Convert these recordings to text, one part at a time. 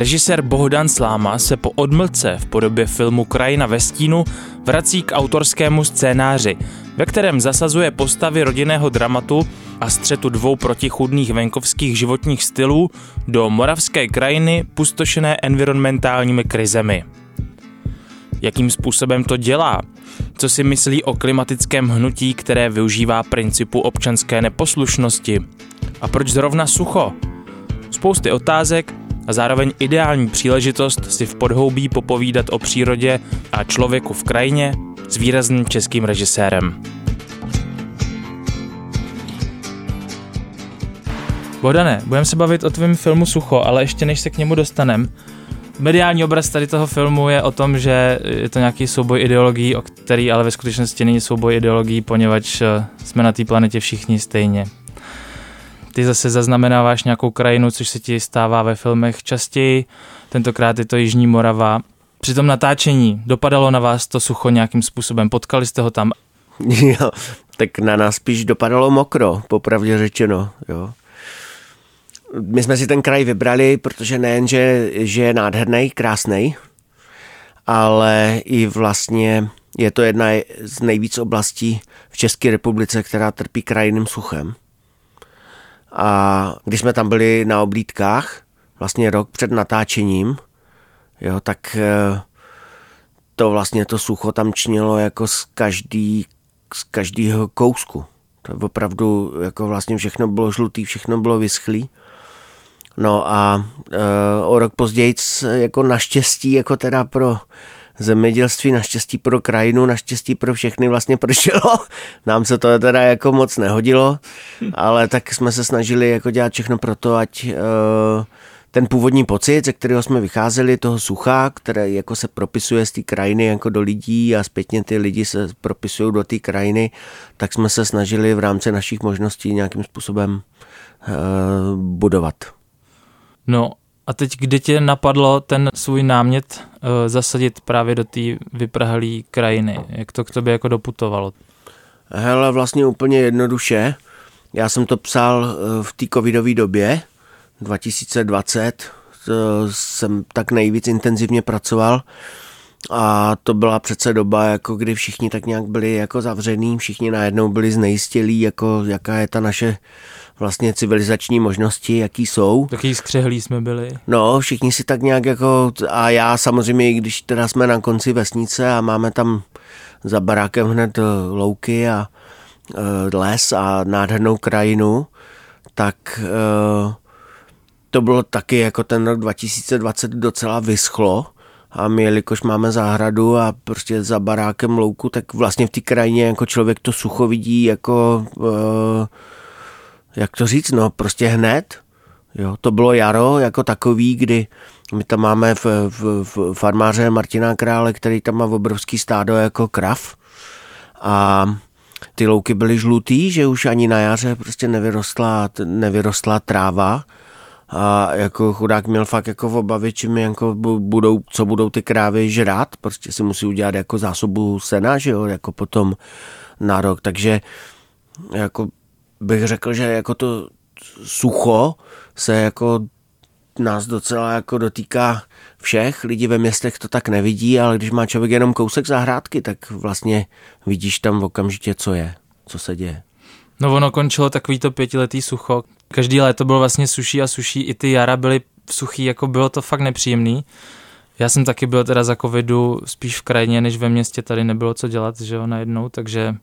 Režisér Bohdan Sláma se po odmlce v podobě filmu Krajina ve stínu vrací k autorskému scénáři, ve kterém zasazuje postavy rodinného dramatu a střetu dvou protichudných venkovských životních stylů do moravské krajiny pustošené environmentálními krizemi. Jakým způsobem to dělá? Co si myslí o klimatickém hnutí, které využívá principu občanské neposlušnosti? A proč zrovna sucho? Spousty otázek a zároveň ideální příležitost si v podhoubí popovídat o přírodě a člověku v krajině s výrazným českým režisérem. Bohdane, budeme se bavit o tvém filmu Sucho, ale ještě než se k němu dostanem, mediální obraz tady toho filmu je o tom, že je to nějaký souboj ideologií, o který ale ve skutečnosti není souboj ideologií, poněvadž eh, jsme na té planetě všichni stejně. Ty zase zaznamenáváš nějakou krajinu, což se ti stává ve filmech častěji, tentokrát je to Jižní Morava. Při tom natáčení dopadalo na vás to sucho nějakým způsobem? Potkali jste ho tam? Jo, tak na nás spíš dopadalo mokro, popravdě řečeno, jo. My jsme si ten kraj vybrali, protože nejen, že, že je nádherný, krásný, ale i vlastně je to jedna z nejvíc oblastí v České republice, která trpí krajinným suchem. A když jsme tam byli na oblídkách, vlastně rok před natáčením, jo, tak eh, to vlastně to sucho tam činilo jako z každý, z každého kousku. To opravdu jako vlastně všechno bylo žlutý, všechno bylo vyschlý. No a e, o rok později jako naštěstí, jako teda pro zemědělství, naštěstí pro krajinu, naštěstí pro všechny vlastně pršelo. Nám se to teda jako moc nehodilo, ale tak jsme se snažili jako dělat všechno pro to, ať e, ten původní pocit, ze kterého jsme vycházeli, toho sucha, které jako se propisuje z té krajiny jako do lidí a zpětně ty lidi se propisují do té krajiny, tak jsme se snažili v rámci našich možností nějakým způsobem e, budovat. No a teď, kde tě napadlo ten svůj námět uh, zasadit právě do té vyprahlé krajiny? Jak to k tobě jako doputovalo? Hele, vlastně úplně jednoduše. Já jsem to psal eh, v té covidové době, 2020, jsem tak nejvíc intenzivně pracoval a to byla přece doba, jako kdy všichni tak nějak byli jako zavřený, všichni najednou byli znejistělí, jako jaká je ta naše vlastně civilizační možnosti, jaký jsou. Taký skřehlí jsme byli. No, všichni si tak nějak jako, a já samozřejmě, když teda jsme na konci vesnice a máme tam za barákem hned eh, louky a e, les a nádhernou krajinu, tak e, to bylo taky jako ten rok 2020 docela vyschlo a my, jelikož máme zahradu a prostě za barákem louku, tak vlastně v té krajině jako člověk to sucho vidí jako e, jak to říct, no prostě hned. Jo, to bylo jaro jako takový, kdy my tam máme v, v, v farmáře Martina Krále, který tam má obrovský stádo jako krav. A ty louky byly žlutý, že už ani na jaře prostě nevyrostla, nevyrostla tráva. A jako chudák měl fakt jako v obavě, čím jako budou, co budou ty krávy žrát, prostě si musí udělat jako zásobu sena, že jo, jako potom na rok, takže jako bych řekl, že jako to sucho se jako nás docela jako dotýká všech. Lidi ve městech to tak nevidí, ale když má člověk jenom kousek zahrádky, tak vlastně vidíš tam okamžitě, co je, co se děje. No ono končilo takový to pětiletý sucho. Každý léto bylo vlastně suší a suší, i ty jara byly suchý, jako bylo to fakt nepříjemný. Já jsem taky byl teda za covidu spíš v krajině, než ve městě, tady nebylo co dělat, že jo, najednou, takže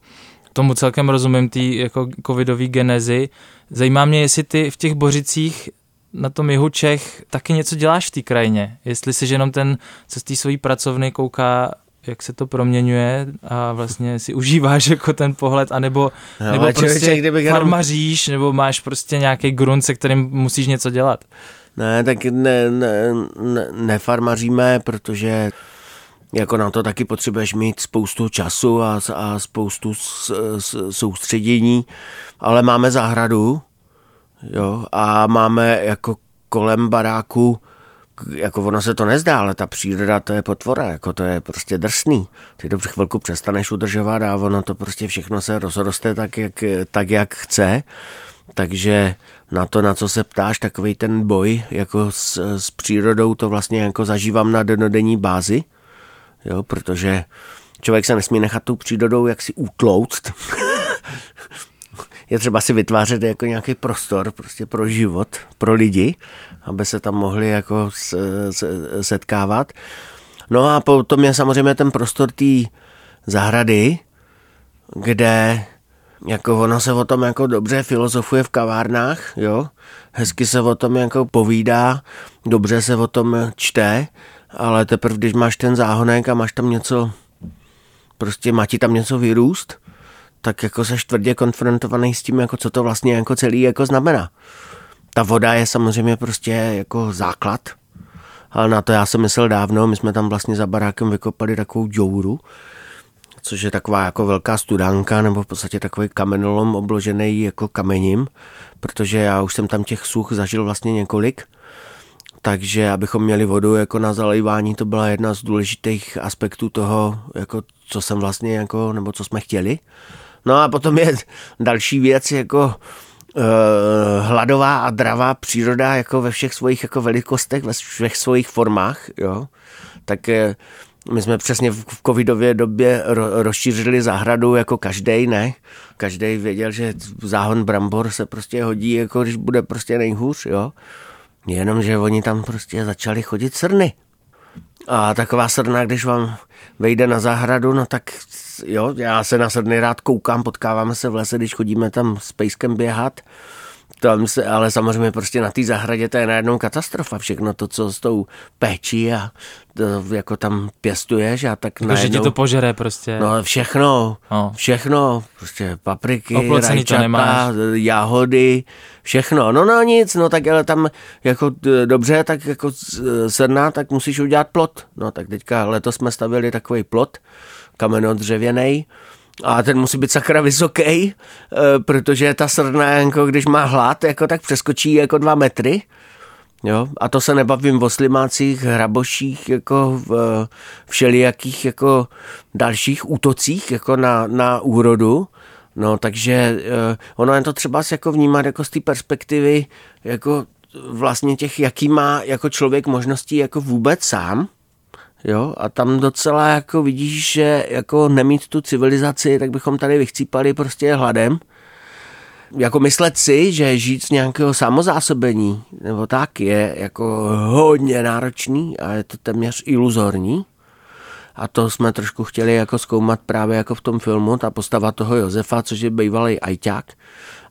tomu celkem rozumím, té jako covidové genezi. Zajímá mě, jestli ty v těch Bořicích na tom jihu Čech taky něco děláš v té krajině. Jestli si jenom ten, co z té svojí pracovny kouká jak se to proměňuje a vlastně si užíváš jako ten pohled, anebo, no, nebo prostě člověče, farmaříš, nebo máš prostě nějaký grunt, se kterým musíš něco dělat. Ne, tak ne, ne, ne, nefarmaříme, protože jako na to taky potřebuješ mít spoustu času a, a spoustu s, s, soustředění, ale máme zahradu Jo, a máme jako kolem baráku jako ono se to nezdá, ale ta příroda to je potvora, jako to je prostě drsný. Ty to chvilku přestaneš udržovat a ono to prostě všechno se rozroste tak, jak, tak, jak chce. Takže na to, na co se ptáš, takový ten boj jako s, s přírodou, to vlastně jako zažívám na denodenní bázi, jo, protože člověk se nesmí nechat tou přírodou jak si utlouct. je třeba si vytvářet jako nějaký prostor prostě pro život, pro lidi, aby se tam mohli jako setkávat. No a potom je samozřejmě ten prostor té zahrady, kde jako ono se o tom jako dobře filozofuje v kavárnách, jo, hezky se o tom jako povídá, dobře se o tom čte, ale teprve když máš ten záhonek a máš tam něco, prostě má ti tam něco vyrůst, tak jako seš tvrdě konfrontovaný s tím, jako co to vlastně jako celý jako znamená. Ta voda je samozřejmě prostě jako základ, ale na to já jsem myslel dávno, my jsme tam vlastně za barákem vykopali takovou džouru, což je taková jako velká studánka, nebo v podstatě takový kamenolom obložený jako kamením, protože já už jsem tam těch such zažil vlastně několik, takže abychom měli vodu jako na zalejvání, to byla jedna z důležitých aspektů toho, jako co jsem vlastně jako, nebo co jsme chtěli. No a potom je další věc jako uh, hladová a dravá příroda jako ve všech svých jako velikostech, ve všech svých formách, jo. Tak uh, my jsme přesně v covidově době ro, rozšířili zahradu jako každý, ne? Každý věděl, že záhon brambor se prostě hodí, jako když bude prostě nejhůř, jo. Jenom, že oni tam prostě začali chodit srny. A taková srna, když vám vejde na zahradu, no tak jo, já se na srny rád koukám, potkáváme se v lese, když chodíme tam s pejskem běhat, tam se, ale samozřejmě prostě na té zahradě to je najednou katastrofa. Všechno to, co s tou péčí a to, jako tam pěstuješ a tak najednou... že ti to požere prostě. No všechno, no. všechno, prostě papriky, Oplocený rajčata, jahody, všechno. No no nic, no tak ale tam jako dobře, tak jako sedná, tak musíš udělat plot. No tak teďka letos jsme stavili takový plot, kamenodřevěnej, a ten musí být sakra vysoký, eh, protože ta srna, jako když má hlad, jako tak přeskočí jako dva metry. Jo? A to se nebavím o slimácích, hraboších, jako v všelijakých jako dalších útocích jako na, na úrodu. No, takže eh, ono je to třeba jako vnímat jako z té perspektivy jako vlastně těch, jaký má jako člověk možností jako vůbec sám, Jo, a tam docela jako vidíš, že jako nemít tu civilizaci, tak bychom tady vychcípali prostě hladem. Jako myslet si, že žít z nějakého samozásobení nebo tak je jako hodně náročný a je to téměř iluzorní. A to jsme trošku chtěli jako zkoumat právě jako v tom filmu, ta postava toho Josefa, což je bývalý ajťák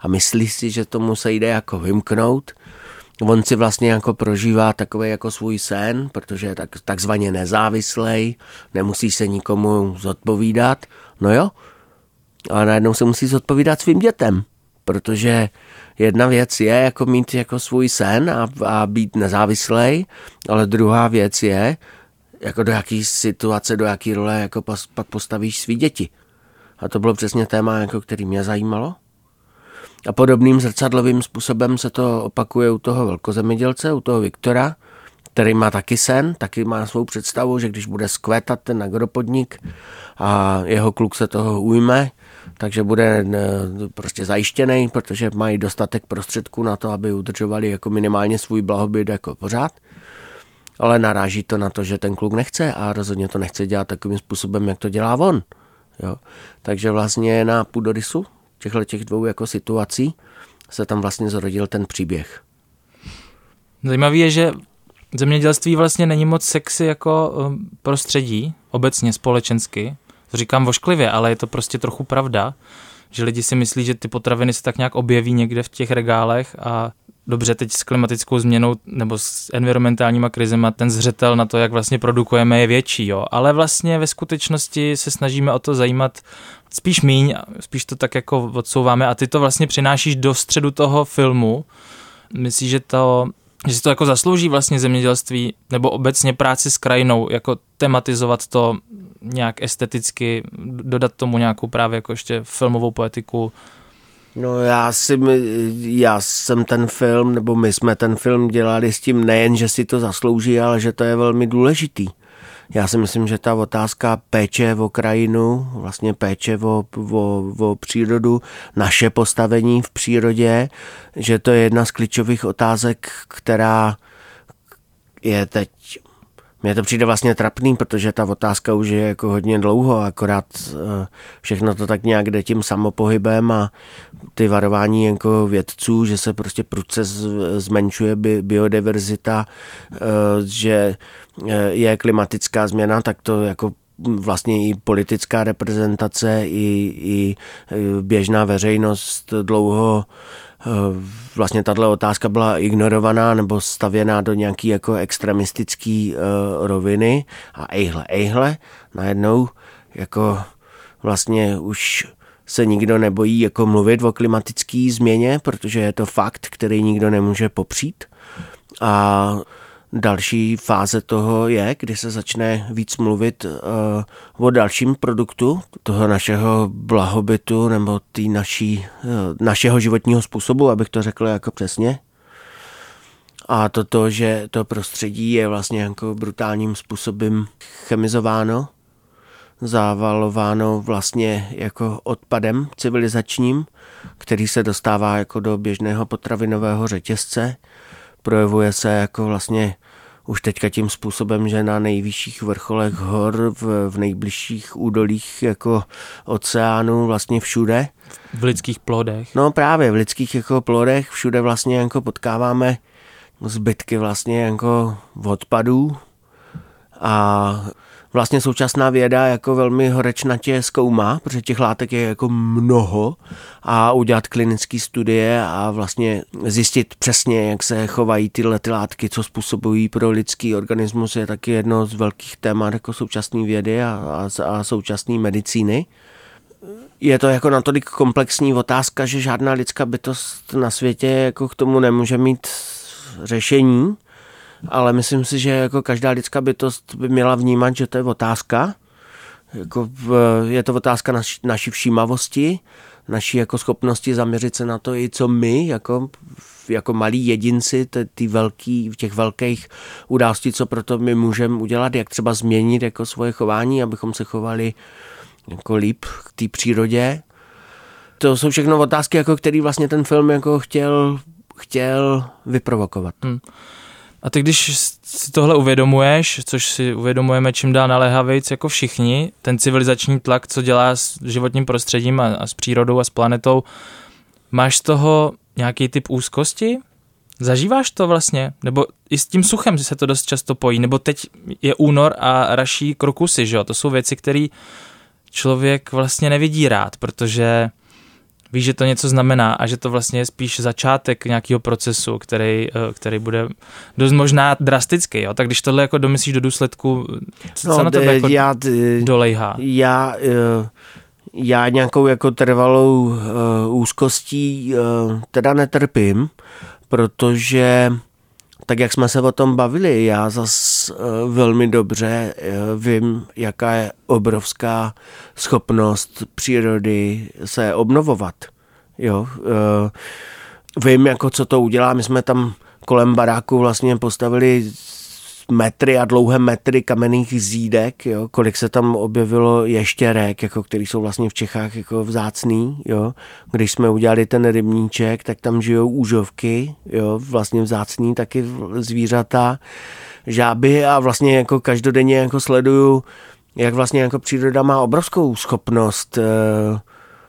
a myslí si, že tomu se jde jako vymknout – On si vlastně jako prožívá takový jako svůj sen, protože je tak, takzvaně nezávislej, nemusí se nikomu zodpovídat. No jo, ale najednou se musí zodpovídat svým dětem, protože jedna věc je jako mít jako svůj sen a, a být nezávislej, ale druhá věc je, jako do jaký situace, do jaký role jako pak postavíš svý děti. A to bylo přesně téma, jako který mě zajímalo. A podobným zrcadlovým způsobem se to opakuje u toho velkozemědělce, u toho Viktora, který má taky sen, taky má svou představu, že když bude skvétat ten agropodnik a jeho kluk se toho ujme, takže bude eh, prostě zajištěný, protože mají dostatek prostředků na to, aby udržovali jako minimálně svůj blahobyt jako pořád. Ale naráží to na to, že ten kluk nechce a rozhodně to nechce dělat takovým způsobem, jak to dělá on. Jo. Takže vlastně na půdorysu těchto těch dvou jako situací se tam vlastně zrodil ten příběh. Zajímavý je, že zemědělství vlastně není moc sexy jako um, prostředí, obecně společensky. To říkám vošklivě, ale je to prostě trochu pravda, že lidi si myslí, že ty potraviny se tak nějak objeví někde v těch regálech a dobře teď s klimatickou změnou nebo s environmentálníma krizema ten zřetel na to, jak vlastně produkujeme, je větší, jo. Ale vlastně ve skutečnosti se snažíme o to zajímat spíš míň, spíš to tak jako odsouváme a ty to vlastně přinášíš do středu toho filmu. Myslíš, že to že si to jako zaslouží vlastně zemědělství nebo obecně práci s krajinou, jako tematizovat to nějak esteticky, dodat tomu nějakou právě jako ještě filmovou poetiku. No já, si, já jsem ten film, nebo my jsme ten film dělali s tím nejen, že si to zaslouží, ale že to je velmi důležitý. Já si myslím, že ta otázka péče o krajinu, vlastně péče o, o, o přírodu, naše postavení v přírodě, že to je jedna z klíčových otázek, která je teď mně to přijde vlastně trapný, protože ta otázka už je jako hodně dlouho, akorát eh, všechno to tak nějak jde tím samopohybem a ty varování jako vědců, že se prostě prudce zmenšuje biodiverzita, eh, že eh, je klimatická změna, tak to jako vlastně i politická reprezentace, i, i běžná veřejnost dlouho vlastně tahle otázka byla ignorovaná nebo stavěná do nějaký jako extremistický uh, roviny a ejhle, ejhle, najednou jako vlastně už se nikdo nebojí jako mluvit o klimatické změně, protože je to fakt, který nikdo nemůže popřít. A Další fáze toho je, kdy se začne víc mluvit uh, o dalším produktu toho našeho blahobytu nebo tý naší, uh, našeho životního způsobu, abych to řekl jako přesně. A to to, že to prostředí je vlastně jako brutálním způsobem chemizováno, závalováno vlastně jako odpadem civilizačním, který se dostává jako do běžného potravinového řetězce projevuje se jako vlastně už teďka tím způsobem, že na nejvyšších vrcholech hor, v, v nejbližších údolích jako oceánu, vlastně všude. V lidských plodech. No právě, v lidských jako plodech všude vlastně jako potkáváme zbytky vlastně jako odpadů a vlastně současná věda jako velmi horečnatě zkoumá, protože těch látek je jako mnoho a udělat klinické studie a vlastně zjistit přesně, jak se chovají tyhle ty látky, co způsobují pro lidský organismus, je taky jedno z velkých témat jako současné vědy a, a, a současné medicíny. Je to jako natolik komplexní otázka, že žádná lidská bytost na světě jako k tomu nemůže mít řešení ale myslím si, že jako každá lidská bytost by měla vnímat, že to je otázka. Jako je to otázka naš, naší všímavosti, naší jako schopnosti zaměřit se na to, i co my, jako, jako malí jedinci, ty velký, v těch velkých událostí, co proto my můžeme udělat, jak třeba změnit jako svoje chování, abychom se chovali jako líp k té přírodě. To jsou všechno otázky, jako který vlastně ten film jako chtěl, chtěl vyprovokovat. Hmm. A ty, když si tohle uvědomuješ, což si uvědomujeme čím dál naléhavějc jako všichni, ten civilizační tlak, co dělá s životním prostředím a, a s přírodou a s planetou, máš z toho nějaký typ úzkosti? Zažíváš to vlastně? Nebo i s tím suchem se to dost často pojí? Nebo teď je únor a raší krokusy, že jo? To jsou věci, které člověk vlastně nevidí rád, protože víš, že to něco znamená a že to vlastně je spíš začátek nějakého procesu, který, eh, který bude dost možná drastický, jo? tak když tohle jako domyslíš do důsledku, co, no, na tebe jako já, dolejhá? Já, eh, já nějakou jako trvalou uh, úzkostí uh, teda netrpím, protože tak jak jsme se o tom bavili, já zas uh, velmi dobře uh, vím, jaká je obrovská schopnost přírody se obnovovat. Jo, uh, vím, jako co to udělá. My jsme tam kolem baráku vlastně postavili metry a dlouhé metry kamenných zídek, jo, kolik se tam objevilo ještěrek, jako který jsou vlastně v Čechách jako vzácný, jo. Když jsme udělali ten rybníček, tak tam žijou úžovky, jo, vlastně vzácný taky zvířata, žáby a vlastně jako každodenně jako sleduju, jak vlastně jako příroda má obrovskou schopnost uh,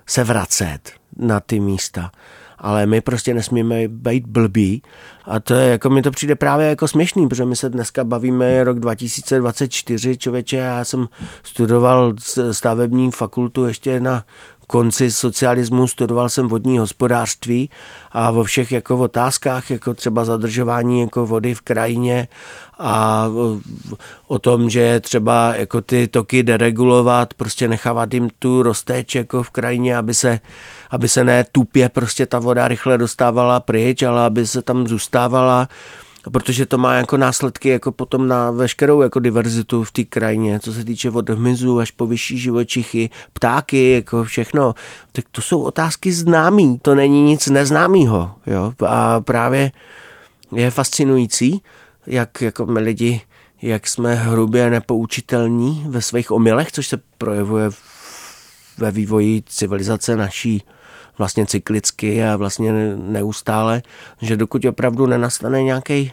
se vracet na ty místa ale my prostě nesmíme být blbí. A to je, jako mi to přijde právě jako směšný, protože my se dneska bavíme rok 2024, člověče, já jsem studoval stavební fakultu ještě na konci socialismu studoval jsem vodní hospodářství a vo všech jako otázkách, jako třeba zadržování jako vody v krajině a o tom, že je třeba jako ty toky deregulovat, prostě nechávat jim tu roztéč jako v krajině, aby se, aby se ne tupě prostě ta voda rychle dostávala pryč, ale aby se tam zůstávala protože to má jako následky jako potom na veškerou jako diverzitu v té krajině, co se týče od hmyzu až po vyšší živočichy, ptáky, jako všechno. Tak to jsou otázky známý, to není nic neznámého. Jo? A právě je fascinující, jak jako my lidi, jak jsme hrubě nepoučitelní ve svých omylech, což se projevuje ve vývoji civilizace naší vlastně cyklicky a vlastně neustále, že dokud opravdu nenastane nějaký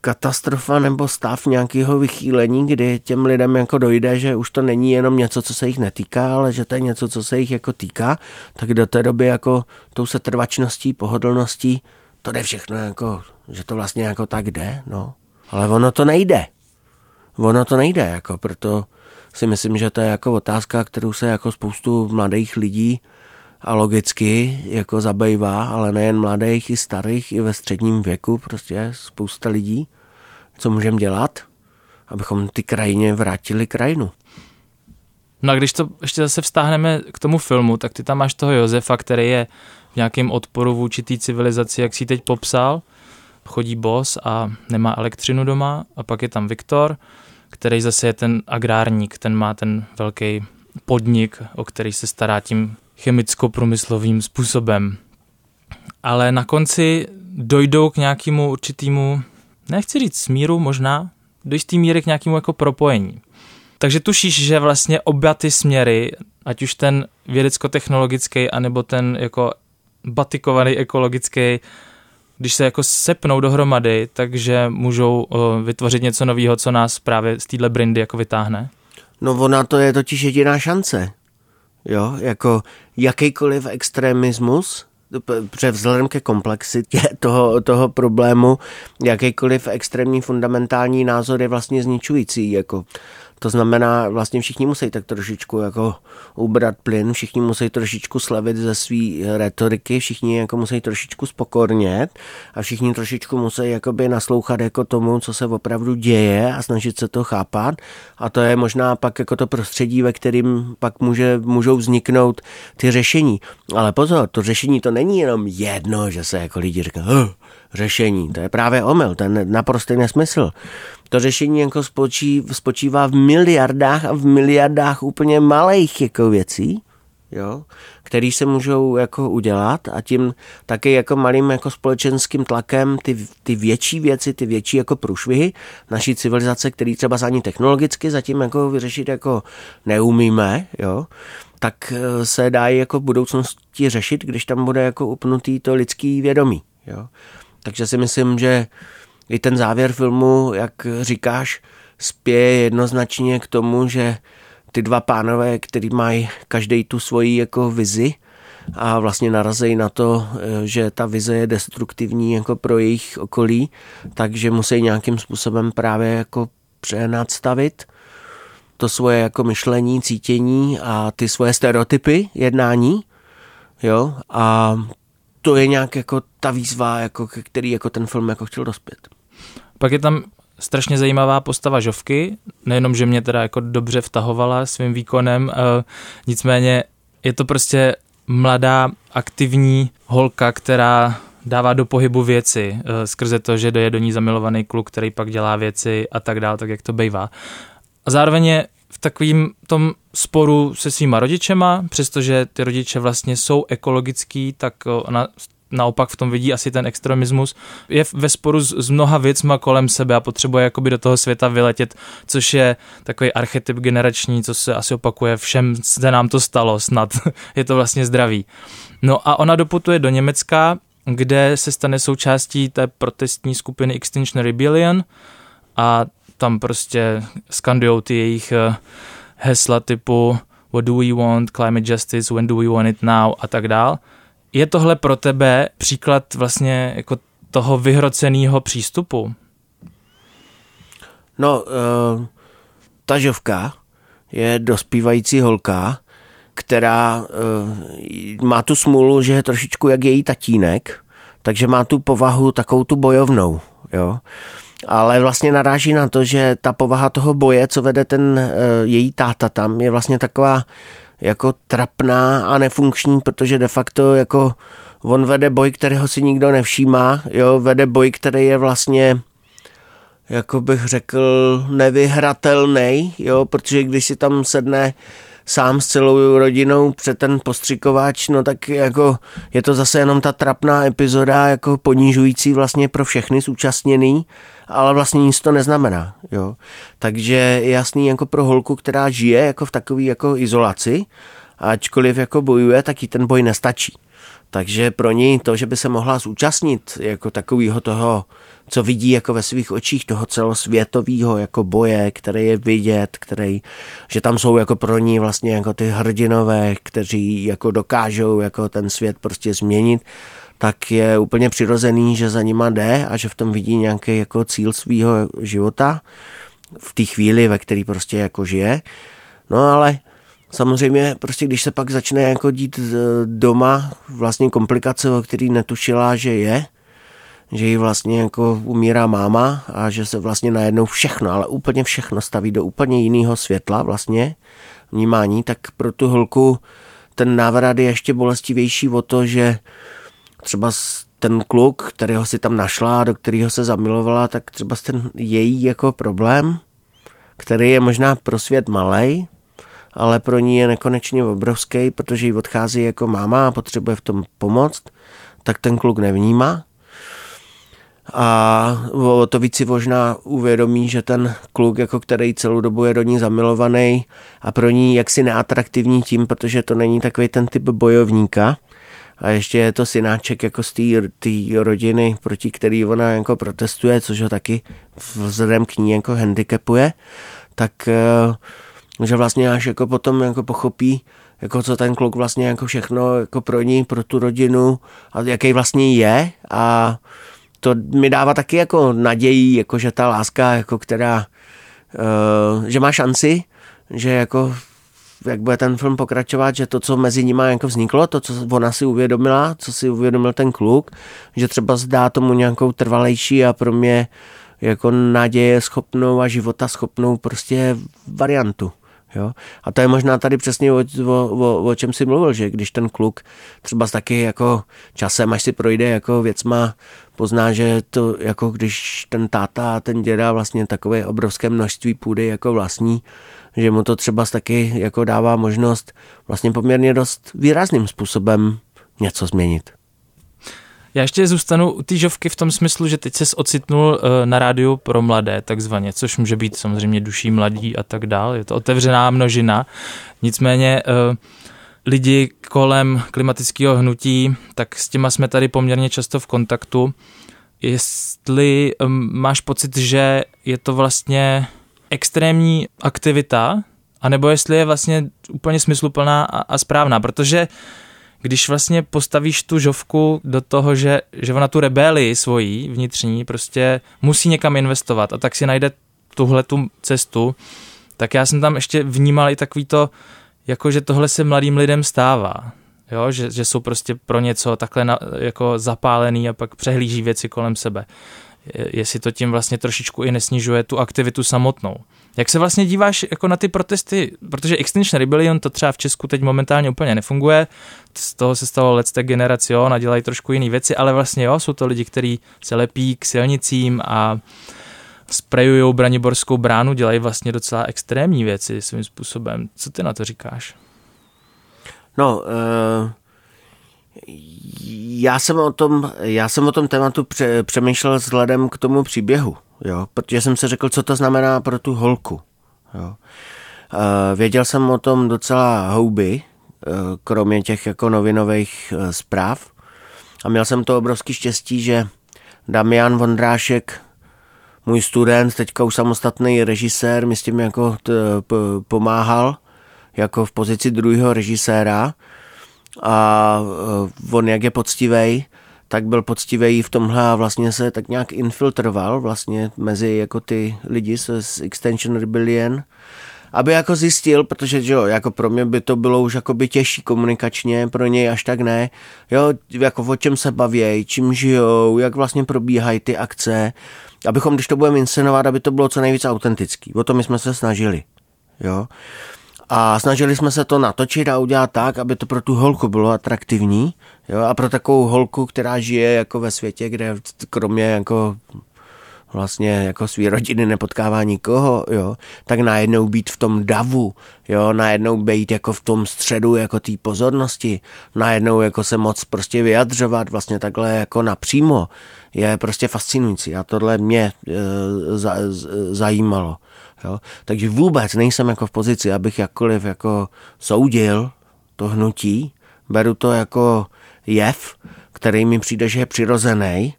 katastrofa nebo stav nějakého vychýlení, kdy těm lidem jako dojde, že už to není jenom něco, co se jich netýká, ale že to je něco, co se jich jako týká, tak do té doby jako tou setrvačností, pohodlností, to jde všechno jako, že to vlastně jako tak jde, no. Ale ono to nejde. Ono to nejde, jako proto si myslím, že to je jako otázka, kterou se jako spoustu mladých lidí a logicky jako zabývá, ale nejen mladých, i starých, i ve středním věku, prostě spousta lidí. Co můžeme dělat, abychom ty krajině vrátili krajinu. No a když to ještě zase vztáhneme k tomu filmu, tak ty tam máš toho Josefa, který je v nějakém odporu vůči té civilizaci, jak si teď popsal. Chodí bos a nemá elektřinu doma. A pak je tam Viktor, který zase je ten agrárník, ten má ten velký podnik, o který se stará tím chemicko-průmyslovým způsobem. Ale na konci dojdou k nějakému určitému, nechci říct smíru možná, do jisté míry k nějakému jako propojení. Takže tušíš, že vlastně oba ty směry, ať už ten vědecko-technologický, anebo ten jako batikovaný ekologický, když se jako sepnou dohromady, takže můžou vytvořit něco nového, co nás právě z téhle brindy jako vytáhne? No ona to je totiž jediná šance. Jo, jako jakýkoliv extremismus, protože vzhledem ke komplexitě toho, toho problému, jakýkoliv extrémní fundamentální názor je vlastně zničující. Jako to znamená, vlastně všichni musí tak trošičku jako ubrat plyn, všichni musí trošičku slavit ze své retoriky, všichni jako musí trošičku spokornět a všichni trošičku musí jakoby naslouchat jako tomu, co se opravdu děje a snažit se to chápat a to je možná pak jako to prostředí, ve kterým pak může, můžou vzniknout ty řešení. Ale pozor, to řešení to není jenom jedno, že se jako lidi říkají, řešení. To je právě omyl, ten naprostý nesmysl. To řešení jako spočí, spočívá v miliardách a v miliardách úplně malých jako věcí, jo, který se můžou jako udělat a tím taky jako malým jako společenským tlakem ty, ty větší věci, ty větší jako průšvihy naší civilizace, který třeba ani technologicky zatím jako vyřešit jako neumíme, jo, tak eh, se dá jako v budoucnosti řešit, když tam bude jako upnutý to lidský vědomí. Jo. Takže si myslím, že i ten závěr filmu, jak říkáš, spěje jednoznačně k tomu, že ty dva pánové, který mají každý tu svoji jako vizi a vlastně narazejí na to, že ta vize je destruktivní jako pro jejich okolí, takže musí nějakým způsobem právě jako přenadstavit to svoje jako myšlení, cítění a ty svoje stereotypy jednání, jo, a to je nějak jako ta výzva, jako, který jako ten film jako chtěl dospět. Pak je tam strašně zajímavá postava Žovky, nejenom, že mě teda jako dobře vtahovala svým výkonem, uh, nicméně je to prostě mladá, aktivní holka, která dává do pohybu věci uh, skrze to, že je do ní zamilovaný kluk, který pak dělá věci a tak dále, tak jak to bývá. A zároveň je v takovým tom sporu se svýma rodičema, přestože ty rodiče vlastně jsou ekologický, tak ona naopak v tom vidí asi ten extremismus, je ve sporu s, s mnoha věcma kolem sebe a potřebuje jakoby do toho světa vyletět, což je takový archetyp generační, co se asi opakuje, všem se nám to stalo snad, je to vlastně zdravý. No a ona doputuje do Německa, kde se stane součástí té protestní skupiny Extinction Rebellion a tam prostě skandujou ty jejich eh, hesla typu What do we want, climate justice, when do we want it now a tak dál. Je tohle pro tebe příklad vlastně jako toho vyhroceného přístupu? No, uh, ta žovka je dospívající holka, která uh, má tu smůlu, že je trošičku jak její tatínek, takže má tu povahu takovou tu bojovnou, jo ale vlastně naráží na to, že ta povaha toho boje, co vede ten e, její táta tam, je vlastně taková jako trapná a nefunkční, protože de facto jako on vede boj, kterého si nikdo nevšímá, jo, vede boj, který je vlastně jako bych řekl, nevyhratelný, jo, protože když si tam sedne sám s celou rodinou před ten postřikovač, no tak jako je to zase jenom ta trapná epizoda, jako ponižující vlastně pro všechny zúčastněný, ale vlastně nic to neznamená, jo. Takže jasný jako pro holku, která žije jako v takové jako izolaci, ačkoliv jako bojuje, tak jí ten boj nestačí. Takže pro ní to, že by se mohla zúčastnit jako takového toho, co vidí jako ve svých očích toho celosvětového jako boje, který je vidět, který, že tam jsou jako pro ní vlastně jako ty hrdinové, kteří jako dokážou jako ten svět prostě změnit, tak je úplně přirozený, že za nima jde a že v tom vidí nějaký jako cíl svého života v té chvíli, ve které prostě jako žije. No ale Samozřejmě prostě když se pak začne jako dít e, doma vlastně komplikace, o který netušila, že je, že jí vlastně jako umírá máma a že se vlastně najednou všechno, ale úplně všechno staví do úplně jiného světla vlastně vnímání, tak pro tu holku ten návrat je ještě bolestivější o to, že třeba ten kluk, kterého si tam našla, do kterého se zamilovala, tak třeba ten její jako problém, který je možná pro svět malý, ale pro ní je nekonečně obrovský, protože jí odchází jako máma a potřebuje v tom pomoct, tak ten kluk nevnímá. A o to víc si možná uvědomí, že ten kluk, jako který celou dobu je do ní zamilovaný a pro ní jaksi neatraktivní tím, protože to není takový ten typ bojovníka, a ještě je to synáček jako z té rodiny, proti který ona jako protestuje, což ho taky vzhledem k ní jako handicapuje, tak eh, že vlastně až jako potom jako pochopí, jako co ten kluk vlastně jako všechno jako pro ní, pro tu rodinu a jaký vlastně je a to mi dává taky jako naději, jako že ta láska, jako která, uh, že má šanci, že jako jak bude ten film pokračovat, že to, co mezi nimi jako vzniklo, to, co ona si uvědomila, co si uvědomil ten kluk, že třeba zdá tomu nějakou trvalejší a pro mě jako naděje schopnou a života schopnou prostě variantu. Jo? A to je možná tady přesně o, o, o, o čem si mluvil, že když ten kluk třeba taky jako časem, až si projde jako věcma, pozná, že to jako když ten táta a ten děda vlastně takové obrovské množství půdy jako vlastní, že mu to třeba taky jako dává možnost vlastně poměrně dost výrazným způsobem něco změnit. Já ještě zůstanu u té žovky v tom smyslu, že teď se ocitnul eh, na rádiu pro mladé, takzvaně, což může být samozřejmě duší mladí a tak dál. Je to otevřená množina. Nicméně eh, lidi kolem klimatického hnutí, tak s těma jsme tady poměrně často v kontaktu. Jestli máš pocit, že je to vlastně extrémní aktivita, anebo jestli je vlastně úplně smysluplná a, a správná, protože když vlastně postavíš tu žovku do toho, že, že ona tu rebelii svojí vnitřní prostě musí někam investovat a tak si najde tuhle tu cestu, tak já jsem tam ještě vnímal i takový to, jako že tohle se mladým lidem stává. Jo, že, že jsou prostě pro něco takhle na, jako zapálený a pak přehlíží věci kolem sebe. Jestli to tím vlastně trošičku i nesnižuje tu aktivitu samotnou. Jak se vlastně díváš jako na ty protesty, protože Extinction Rebellion to třeba v Česku teď momentálně úplně nefunguje, z toho se stalo Let's Tech Generation a dělají trošku jiné věci, ale vlastně jo, jsou to lidi, kteří se lepí k silnicím a sprejují Braniborskou bránu, dělají vlastně docela extrémní věci svým způsobem. Co ty na to říkáš? No, uh, já jsem o tom, já jsem o tom tématu pře, přemýšlel vzhledem k tomu příběhu jo, protože jsem si řekl, co to znamená pro tu holku. Jo. Věděl jsem o tom docela houby, e, kromě těch jako novinových e, zpráv. A měl jsem to obrovský štěstí, že Damian Vondrášek, můj student, teďka už samostatný režisér, mi s tím jako t, p, pomáhal, jako v pozici druhého režiséra. A on, jak je poctivej, tak byl poctivý v tomhle a vlastně se tak nějak infiltroval vlastně mezi jako ty lidi z Extension Rebellion, aby jako zjistil, protože jo, jako pro mě by to bylo už jako by těžší komunikačně, pro něj až tak ne, jo, jako o čem se baví, čím žijou, jak vlastně probíhají ty akce, abychom, když to budeme inscenovat, aby to bylo co nejvíc autentický. O to my jsme se snažili, jo. A snažili jsme se to natočit a udělat tak, aby to pro tu holku bylo atraktivní. Jo? A pro takovou holku, která žije jako ve světě, kde kromě jako vlastně jako svý rodiny nepotkává nikoho, jo, tak najednou být v tom davu, jo, najednou být jako v tom středu jako té pozornosti, najednou jako se moc prostě vyjadřovat vlastně takhle jako napřímo, je prostě fascinující a tohle mě e, za, zajímalo. Jo. Takže vůbec nejsem jako v pozici, abych jakkoliv jako soudil to hnutí, beru to jako jev, který mi přijde, že je přirozený,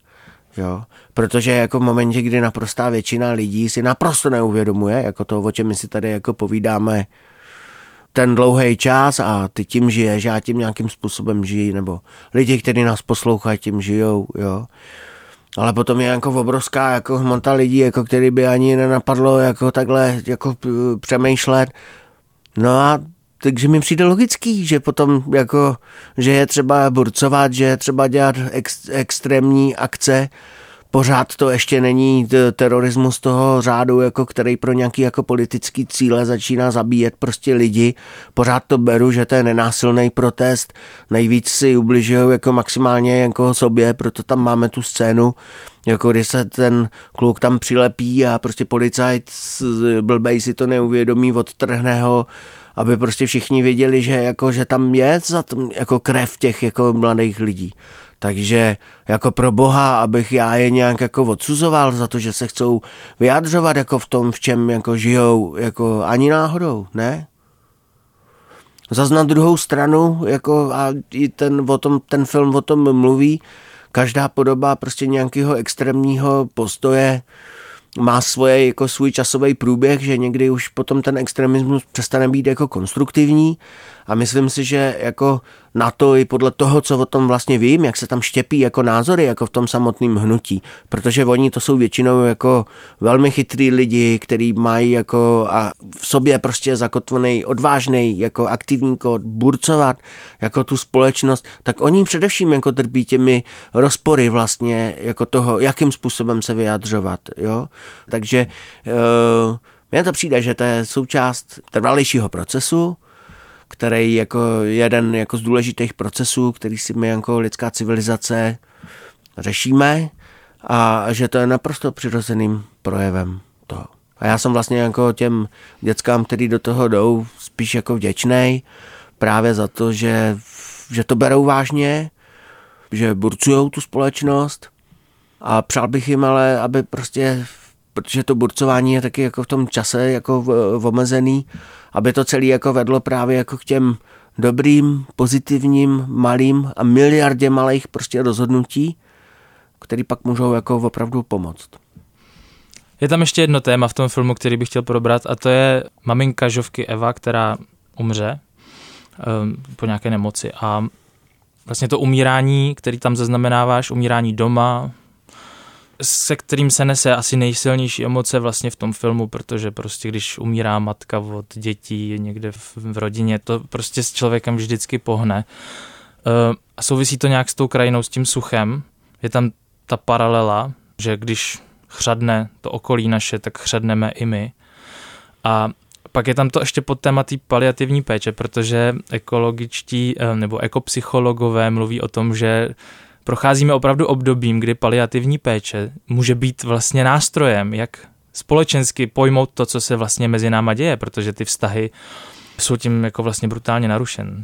jo, protože jako v momentě, kdy naprostá většina lidí si naprosto neuvědomuje, jako to, o čem my si tady jako povídáme ten dlouhý čas a ty tím žiješ, já tím nějakým způsobem žijí, nebo lidi, kteří nás poslouchají, tím žijou, jo. Ale potom je jako obrovská jako hmota lidí, jako který by ani nenapadlo jako takhle jako přemýšlet. No a takže mi přijde logický, že potom jako, že je třeba burcovat, že je třeba dělat ex, extrémní akce, pořád to ještě není terorismus toho řádu, jako který pro nějaký jako politický cíle začíná zabíjet prostě lidi. Pořád to beru, že to je nenásilný protest. Nejvíc si ubližují jako maximálně jako sobě, proto tam máme tu scénu, jako když se ten kluk tam přilepí a prostě policajt blbej si to neuvědomí, odtrhne ho, aby prostě všichni věděli, že, jako, že tam je za tom, jako krev těch jako mladých lidí. Takže jako pro boha, abych já je nějak jako odsuzoval za to, že se chcou vyjadřovat jako v tom, v čem jako žijou, jako ani náhodou, ne? Zas na druhou stranu, jako a i ten, o tom, ten film o tom mluví, každá podoba prostě nějakého extrémního postoje má svoje, jako svůj časový průběh, že někdy už potom ten extremismus přestane být jako konstruktivní a myslím si, že jako na to i podle toho, co o tom vlastně vím, jak se tam štěpí jako názory, jako v tom samotném hnutí, protože oni to jsou většinou jako velmi chytrý lidi, kteří mají jako a v sobě prostě zakotvený, odvážný, jako aktivní kód, burcovat jako tu společnost, tak oni především jako trpí těmi rozpory vlastně jako toho, jakým způsobem se vyjadřovat, jo. Takže uh, mně to přijde, že to je součást trvalejšího procesu, který jako jeden jako z důležitých procesů, který si my jako lidská civilizace řešíme a že to je naprosto přirozeným projevem toho. A já jsem vlastně jako těm dětskám, který do toho jdou, spíš jako vděčný právě za to, že, že to berou vážně, že burcují tu společnost a přál bych jim ale, aby prostě, protože to burcování je taky jako v tom čase jako v, v omezený, aby to celé jako vedlo právě jako k těm dobrým, pozitivním, malým a miliardě malých prostě rozhodnutí, které pak můžou jako opravdu pomoct. Je tam ještě jedno téma v tom filmu, který bych chtěl probrat a to je maminka Žovky Eva, která umře um, po nějaké nemoci a vlastně to umírání, který tam zaznamenáváš, umírání doma, se kterým se nese asi nejsilnější emoce vlastně v tom filmu, protože prostě když umírá matka od dětí někde v, v rodině, to prostě s člověkem vždycky pohne. Uh, a souvisí to nějak s tou krajinou, s tím suchem. Je tam ta paralela, že když chřadne to okolí naše, tak chřadneme i my. A pak je tam to ještě pod tématý paliativní péče, protože ekologičtí eh, nebo ekopsychologové mluví o tom, že procházíme opravdu obdobím, kdy paliativní péče může být vlastně nástrojem, jak společensky pojmout to, co se vlastně mezi náma děje, protože ty vztahy jsou tím jako vlastně brutálně narušen.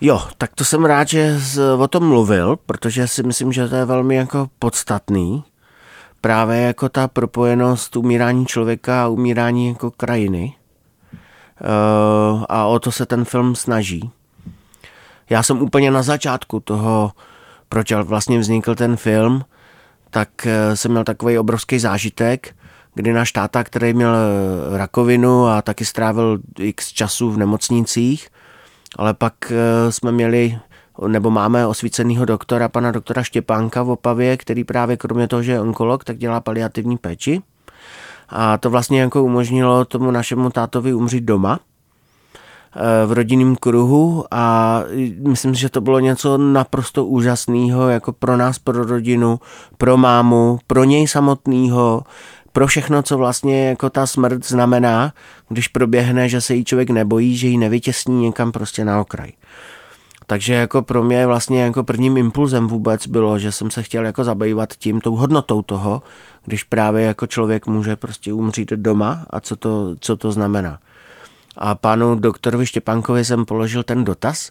Jo, tak to jsem rád, že o tom mluvil, protože si myslím, že to je velmi jako podstatný. Právě jako ta propojenost umírání člověka a umírání jako krajiny. Uh, a o to se ten film snaží. Já jsem úplně na začátku toho, proč vlastně vznikl ten film, tak eh, jsem měl takový obrovský zážitek, kdy náš táta, který měl eh, rakovinu a taky strávil x času v nemocnicích, ale pak eh, jsme měli nebo máme osvíceného doktora, pana doktora Štěpánka v Opavě, který právě kromě toho, že je onkolog, tak dělá paliativní péči. A to vlastně jako umožnilo tomu našemu tátovi umřít doma – v rodinném kruhu a myslím, že to bylo něco naprosto úžasného jako pro nás, pro rodinu, pro mámu, pro něj samotného, pro všechno, co vlastně jako ta smrt znamená, když proběhne, že se jí člověk nebojí, že ji nevytěsní někam prostě na okraj. Takže jako pro mě vlastně jako prvním impulzem vůbec bylo, že jsem se chtěl jako zabývat tím, tou hodnotou toho, když právě jako člověk může prostě umřít doma a co to, co to znamená. A panu doktorovi Štěpánkovi jsem položil ten dotaz,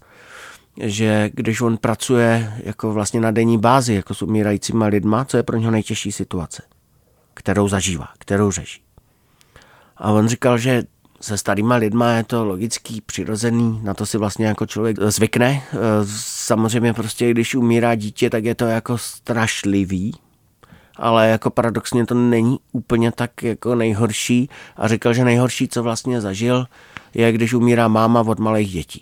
že když on pracuje jako vlastně na denní bázi, jako s umírajícíma lidma, co je pro něho nejtěžší situace, kterou zažívá, kterou řeší. A on říkal, že se starýma lidma je to logický, přirozený, na to si vlastně jako člověk zvykne. Samozřejmě prostě, když umírá dítě, tak je to jako strašlivý, ale jako paradoxně to není úplně tak jako nejhorší. A říkal, že nejhorší, co vlastně zažil, je, když umírá máma od malých dětí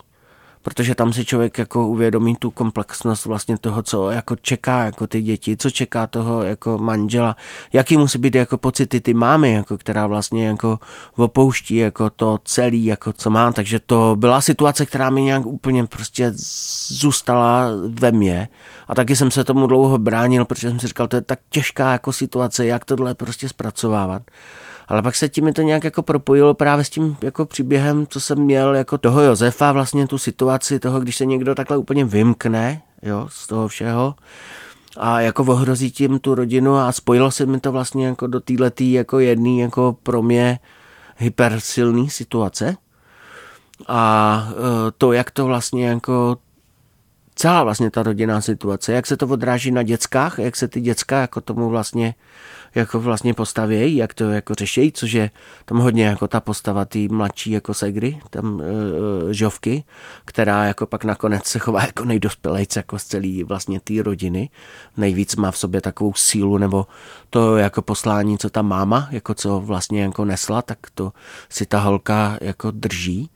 protože tam si člověk jako uvědomí tu komplexnost vlastně toho, co jako čeká jako ty děti, co čeká toho jako manžela, jaký musí být jako pocity ty mámy, jako která vlastně jako opouští jako to celý, jako co má, takže to byla situace, která mi nějak úplně prostě zůstala ve mně. A taky jsem se tomu dlouho bránil, protože jsem si říkal, to je tak těžká jako situace, jak tohle prostě zpracovávat. Ale pak se tím to nějak jako propojilo právě s tím jako příběhem, co jsem měl jako toho Josefa, vlastně tu situaci toho, když se někdo takhle úplně vymkne, jo, z toho všeho a jako ohrozí tím tu rodinu a spojilo se mi to vlastně jako do této jako jedný jako pro mě hypersilný situace. A e, to, jak to vlastně jako celá vlastně ta rodinná situace, jak se to odráží na dětskách, jak se ty děcka jako tomu vlastně jako vlastně postavějí, jak to jako řeší, což je tam hodně jako ta postava té mladší jako Segry, tam e, žovky, která jako pak nakonec se chová jako nejdospělejc jako z celý vlastně té rodiny. Nejvíc má v sobě takovou sílu nebo to jako poslání, co ta máma, jako co vlastně jako nesla, tak to si ta holka jako drží.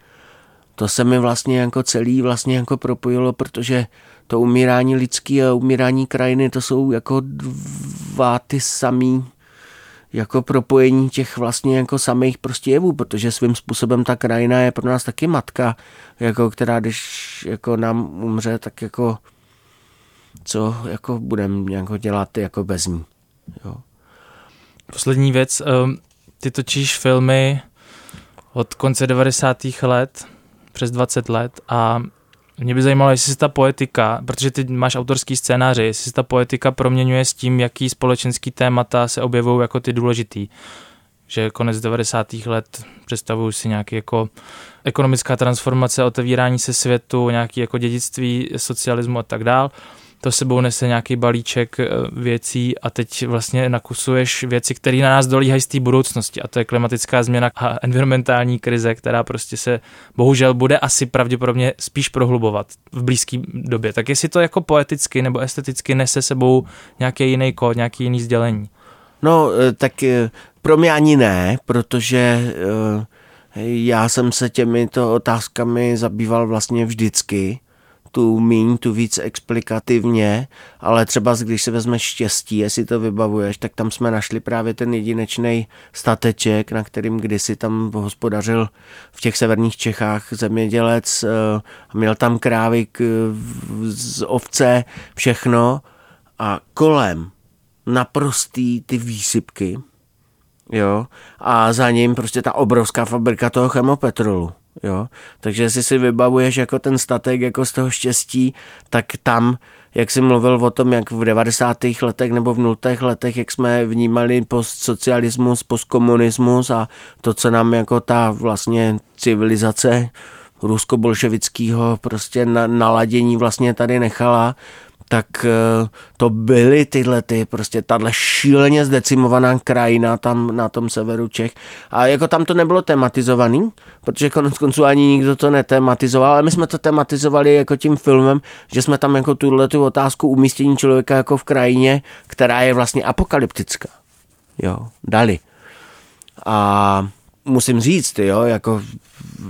To se mi vlastně jako celý vlastně jako propojilo, protože to umírání lidský a umírání krajiny, to jsou jako dva ty samý jako propojení těch vlastně jako samých prostě jevů, protože svým způsobem ta krajina je pro nás taky matka, jako která když jako nám umře, tak jako co jako budeme jako dělat jako bez ní. Jo. Poslední věc, ehm, ty točíš filmy od konce 90. let, přes 20 let a mě by zajímalo, jestli se ta poetika, protože ty máš autorský scénáře, jestli se ta poetika proměňuje s tím, jaký společenský témata se objevují jako ty důležitý. Že konec 90. let představuju si nějaký jako ekonomická transformace, otevírání se světu, nějaký jako dědictví socialismu a tak dál to sebou nese nějaký balíček eh, věcí a teď vlastně nakusuješ věci, které na nás dolíhají z té budoucnosti a to je klimatická změna a environmentální krize, která prostě se bohužel bude asi pravděpodobně spíš prohlubovat v blízké době. Tak jestli to jako poeticky nebo esteticky nese sebou nějaký jiný kód, nějaký jiný sdělení? No, eh, tak eh, pro mě ani ne, protože já jsem se těmito otázkami zabýval vlastně vždycky tu míň, tu víc explikativně, ale třeba když se vezme štěstí, jestli to vybavuješ, tak tam jsme našli právě ten jedinečný stateček, na kterým kdysi tam hospodařil v těch severních Čechách zemědělec, eh, měl tam krávy z ovce, všechno a kolem naprostý ty výsypky, jo, a za ním prostě ta obrovská fabrika toho chemopetrolu. Jo? Takže jestli si vybavuješ jako ten statek jako z toho štěstí, tak tam, jak jsi mluvil o tom, jak v 90. letech nebo v 0. letech, jak jsme vnímali postsocialismus, postkomunismus a to, co nám jako ta vlastně civilizace rusko-bolševického prostě na, naladění vlastně tady nechala, tak eh, to byly tyhle ty, prostě tahle šíleně zdecimovaná krajina tam na tom severu Čech. A jako tam to nebylo tematizovaný, protože konec konců ani nikdo to netematizoval, ale my jsme to tematizovali jako tím filmem, že jsme tam jako tuhle tu otázku umístění člověka jako v krajině, která je vlastně apokalyptická. Jo, dali. A musím říct, jo, jako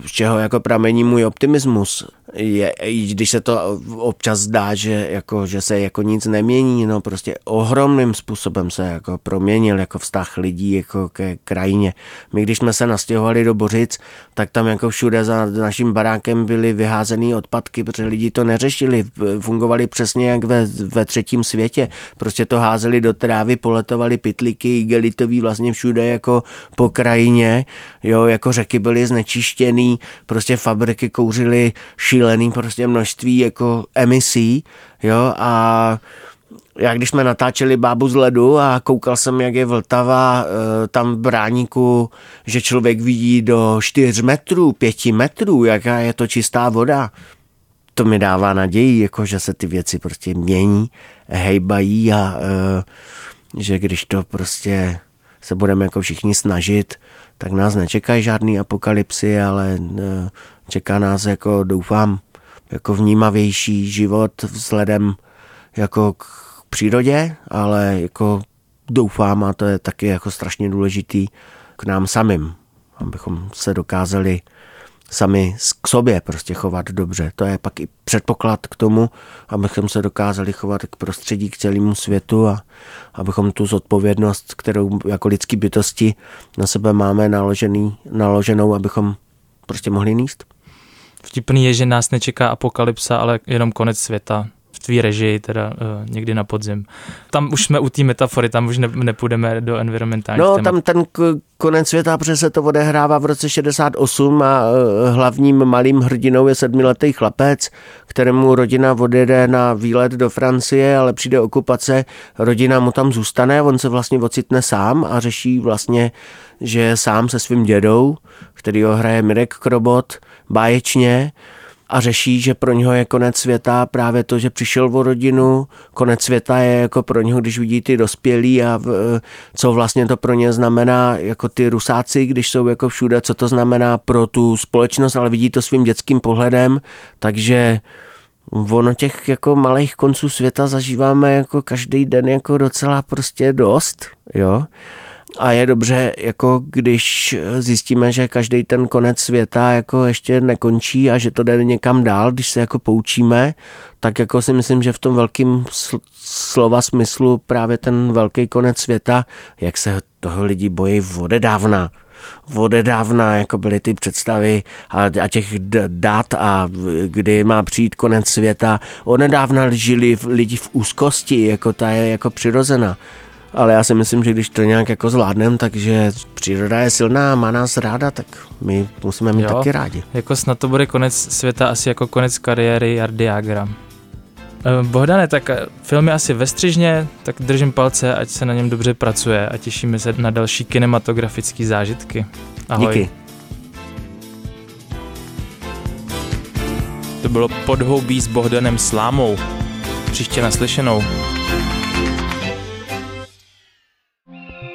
z čeho jako pramení můj optimismus, je, i když se to občas zdá, že, jako, že se jako nic nemění, no prostě ohromným způsobem se jako proměnil jako vztah lidí jako ke krajině. My když jsme se nastěhovali do Bořic, tak tam jako všude za naším barákem byly vyházené odpadky, protože lidi to neřešili, fungovali přesně jak ve, ve třetím světě. Prostě to házeli do trávy, poletovali pitlíky, igelitový vlastně všude jako po krajině, jo, jako řeky byly znečištěný, prostě fabriky kouřily šílený prostě množství jako emisí, jo, a já když jsme natáčeli Bábu z ledu a koukal jsem, jak je Vltava eh, tam v bráníku, že člověk vidí do 4 metrů, 5 metrů, jaká je to čistá voda, to mi dává naději, jako že se ty věci prostě mění, hejbají a eh, že když to prostě se budeme jako všichni snažit, tak nás nečekají žádný apokalypsy, ale eh, čeká nás jako doufám jako vnímavější život vzhledem jako k přírodě, ale jako doufám a to je taky jako strašně důležitý k nám samým, abychom se dokázali sami k sobě prostě chovat dobře. To je pak i předpoklad k tomu, abychom se dokázali chovat k prostředí, k celému světu a abychom tu zodpovědnost, kterou jako lidský bytosti na sebe máme naložený, naloženou, abychom prostě mohli níst. Vtipný je, že nás nečeká apokalypsa, ale jenom konec světa tvý režii, teda uh, někdy na podzim. Tam už jsme u té metafory, tam už ne, nepůjdeme do environmentálních No, témat. tam ten konec světa, protože se to odehrává v roce 68 a uh, hlavním malým hrdinou je sedmiletý chlapec, kterému rodina odjede na výlet do Francie, ale přijde okupace, rodina mu tam zůstane, on se vlastně ocitne sám a řeší vlastně, že je sám se svým dědou, který ho hraje Mirek Krobot, báječně, a řeší, že pro něho je konec světa právě to, že přišel o rodinu. Konec světa je jako pro něho, když vidí ty dospělí a v, co vlastně to pro ně znamená, jako ty rusáci, když jsou jako všude, co to znamená pro tu společnost, ale vidí to svým dětským pohledem, takže ono těch jako malých konců světa zažíváme jako každý den jako docela prostě dost, jo. A je dobře, jako když zjistíme, že každý ten konec světa jako ještě nekončí a že to jde někam dál, když se jako poučíme, tak jako si myslím, že v tom velkém slova smyslu právě ten velký konec světa, jak se toho lidi bojí vodedávna, vodedávna, jako byly ty představy a, a těch dat a kdy má přijít konec světa. Onedávna žili lidi v úzkosti, jako ta je jako přirozená ale já si myslím, že když to nějak jako zvládneme, takže příroda je silná a má nás ráda, tak my musíme mít jo, taky rádi. Jako snad to bude konec světa asi jako konec kariéry Jardiagra. Eh, Bohdane, tak eh, film je asi ve střižně, tak držím palce, ať se na něm dobře pracuje a těšíme se na další kinematografické zážitky. Ahoj. Díky. To bylo podhoubí s Bohdanem Slámou. Příště naslyšenou.